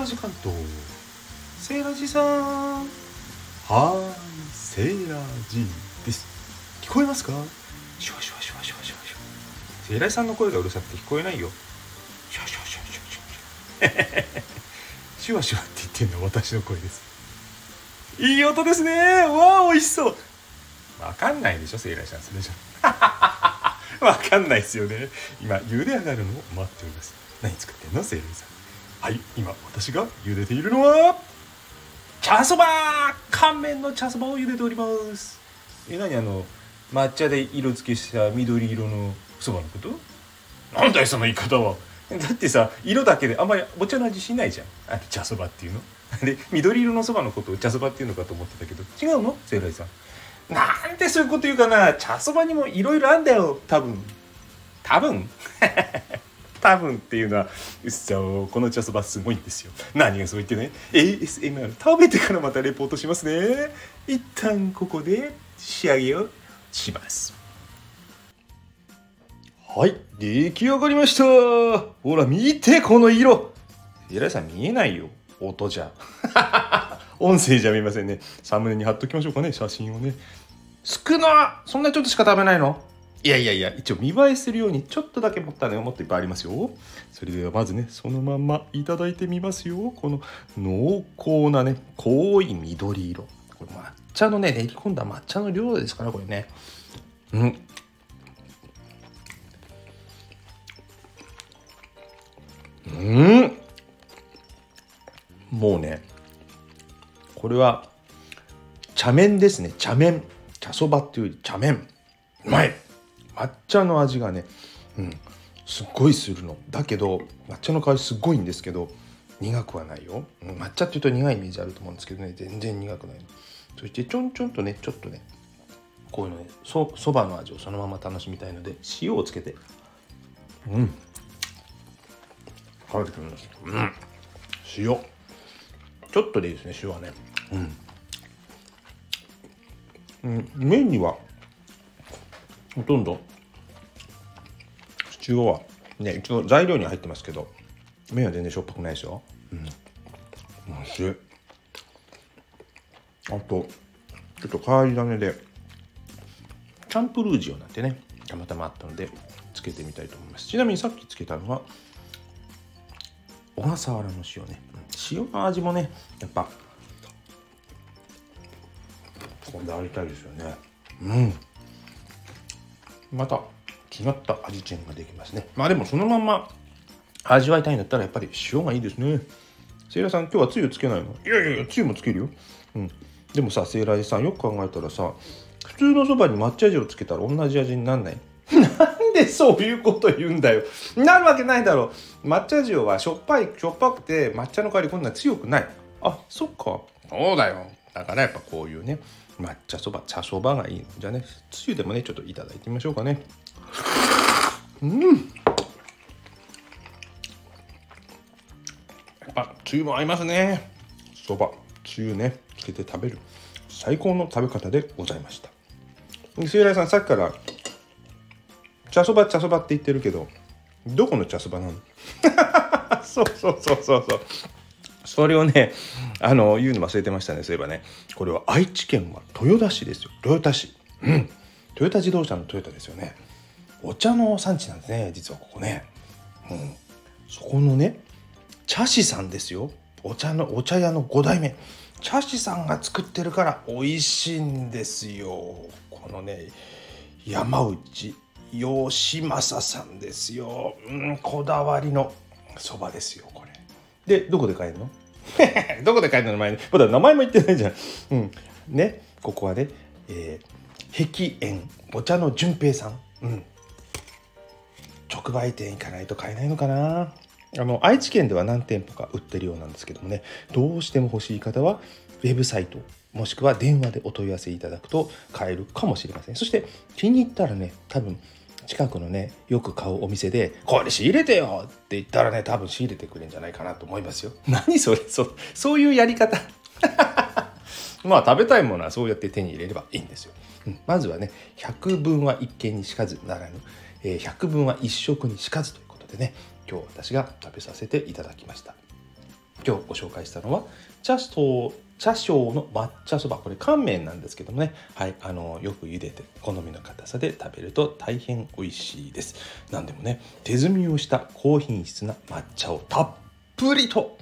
ーラジ関東セーラジさんはーいセーラジです。聞こえますか？シュワシュワシュワシュワシュワシュワ。セーラジさんの声がうるさくて聞こえないよ。シュワシュワシュワシュワシュワシュワシュワって言ってるのは私の声ですいい音ですねわあ美味しそうわかんないでしょセーラジさんそれじゃわかんないですよね今茹で上がるのを待っております何作ってんのセーラジさんはい今私が茹でているのは茶そば。乾麺の茶そばを茹でております。え何？あの抹茶で色付けした緑色のそばのこと？なんだよその言い方は。だってさ色だけであんまりお茶の味しないじゃん。あれ茶そばっていうの？で緑色のそばのことを茶そばっていうのかと思ってたけど違うの？セイさん。なんでそういうこと言うかな？茶そばにもいろいろあんだよ多分。多分？多分っていうのはうっそこの茶そばすごいんですよ。何がそう言ってね？ASMR 食べてからまたレポートしますね。一旦ここで仕上げをします。はい出来上がりました。ほら見てこの色。えらいさん見えないよ。音じゃ。音声じゃ見ませんね。サムネに貼っときましょうかね写真をね。少なそんなちょっとしか食べないの？いやいやいや一応見栄えするようにちょっとだけ持ったねもっといっぱいありますよ。それではまずねそのまんまいただいてみますよ。この濃厚なね濃い緑色。これ抹茶のね練り込んだ抹茶の量ですからこれね。うん。うん。もうねこれは茶麺ですね。茶麺。茶そばっていうより茶麺。うまい。抹茶の味がねうんすっごいするの。だけど抹茶の香りすっごいんですけど苦くはないよ、抹茶っていうと苦いイメージあると思うんですけどね。全然苦くないそしてちょんちょんとねちょっとねこういうのねそそばの味をそのまま楽しみたいので塩をつけて。うん。食べてみます。うん。塩。ちょっとでいいですね塩はね。うん、うん、麺にはほとんど中央は。ね一応材料に入ってますけど。麺は全然しょっぱくないですよ。うん。おいしい。あとちょっと変わり種でチャンプルージオなんてねたまたまあったのでつけてみたいと思います。ちなみにさっきつけたのは小笠原の塩ね。塩の味もねやっぱこだわりたいですよね。うん。また違った味チェンができますね。まあでもそのまんま味わいたいんだったらやっぱり塩がいいですね。セイラさん今日はつゆつけないの？いやいや。いやつゆもつけるよ？うん。でもさセイラさんよく考えたらさ普通のそばに抹茶汁をつけたら同じ味になんない？なんでそういうこと言うんだよ。なるわけないだろ。抹茶塩はしょっぱいしょっぱくて抹茶の香りこんな強くない。あそっか。そうだよ。だからやっぱこういうね抹茶そば茶そばがいいのじゃあね？つゆでもねちょっといただいてみましょうかねうん。やっぱつゆも合いますね。そばつゆね。つけて食べる。最高の食べ方でございました。水浦さんさっきから茶そば茶そばって言ってるけどどこの茶そばなの？そうそうそうそうそう。それをねあの言うの忘れてましたねそういえばね。これは愛知県は豊田市ですよ。豊田市。うん。トヨタ自動車のトヨタですよね。お茶の産地なんですね実はここね。うん。そこのね茶師さんですよ。お茶のお茶屋の5代目。茶師さんが作ってるから美味しいんですよ。このね山内義正さんですよ、うん、こだわりのそばですよこれ。でどこで買えるの？どこで買えるの前に？まだ名前も言ってないじゃん。うん。ねここはね、えー、碧園お茶の純平さん。うん。直売店行かないと買えないのかな。あの愛知県では何店舗か売ってるようなんですけどもね。どうしても欲しい方はウェブサイトもしくは電話でお問い合わせいただくと買えるかもしれません。そして気に入ったらね多分近くのねよく買うお店で「これ仕入れてよ!」って言ったらね多分仕入れてくれるんじゃないかなと思いますよ。何それ？そそういうやり方？まあ食べたいものはそうやって手に入れればいいんですよ、うん、まずはね100分は一見にしかずならぬ、えー、100分は一食にしかずということでね今日私が食べさせていただきました。今日ご紹介したのは茶糖茶匠の抹茶そば。これ乾麺なんですけどもね、はい、あのよく茹でて好みの硬さで食べると大変美味しいです。何でもね手摘みをした高品質な抹茶をたっぷりと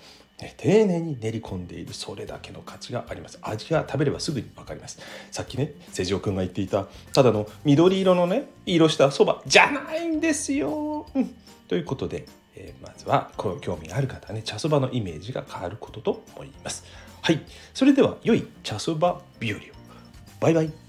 丁寧に練り込んでいるそれだけの価値があります。味が食べればすぐに分かります。さっきね瀬尾くんが言っていたただの緑色のね色したそばじゃないんですよ、うん、ということで、えー、まずはこう興味がある方はね茶そばのイメージが変わることと思います。はい。それでは良い茶そば日和を。バイバイ。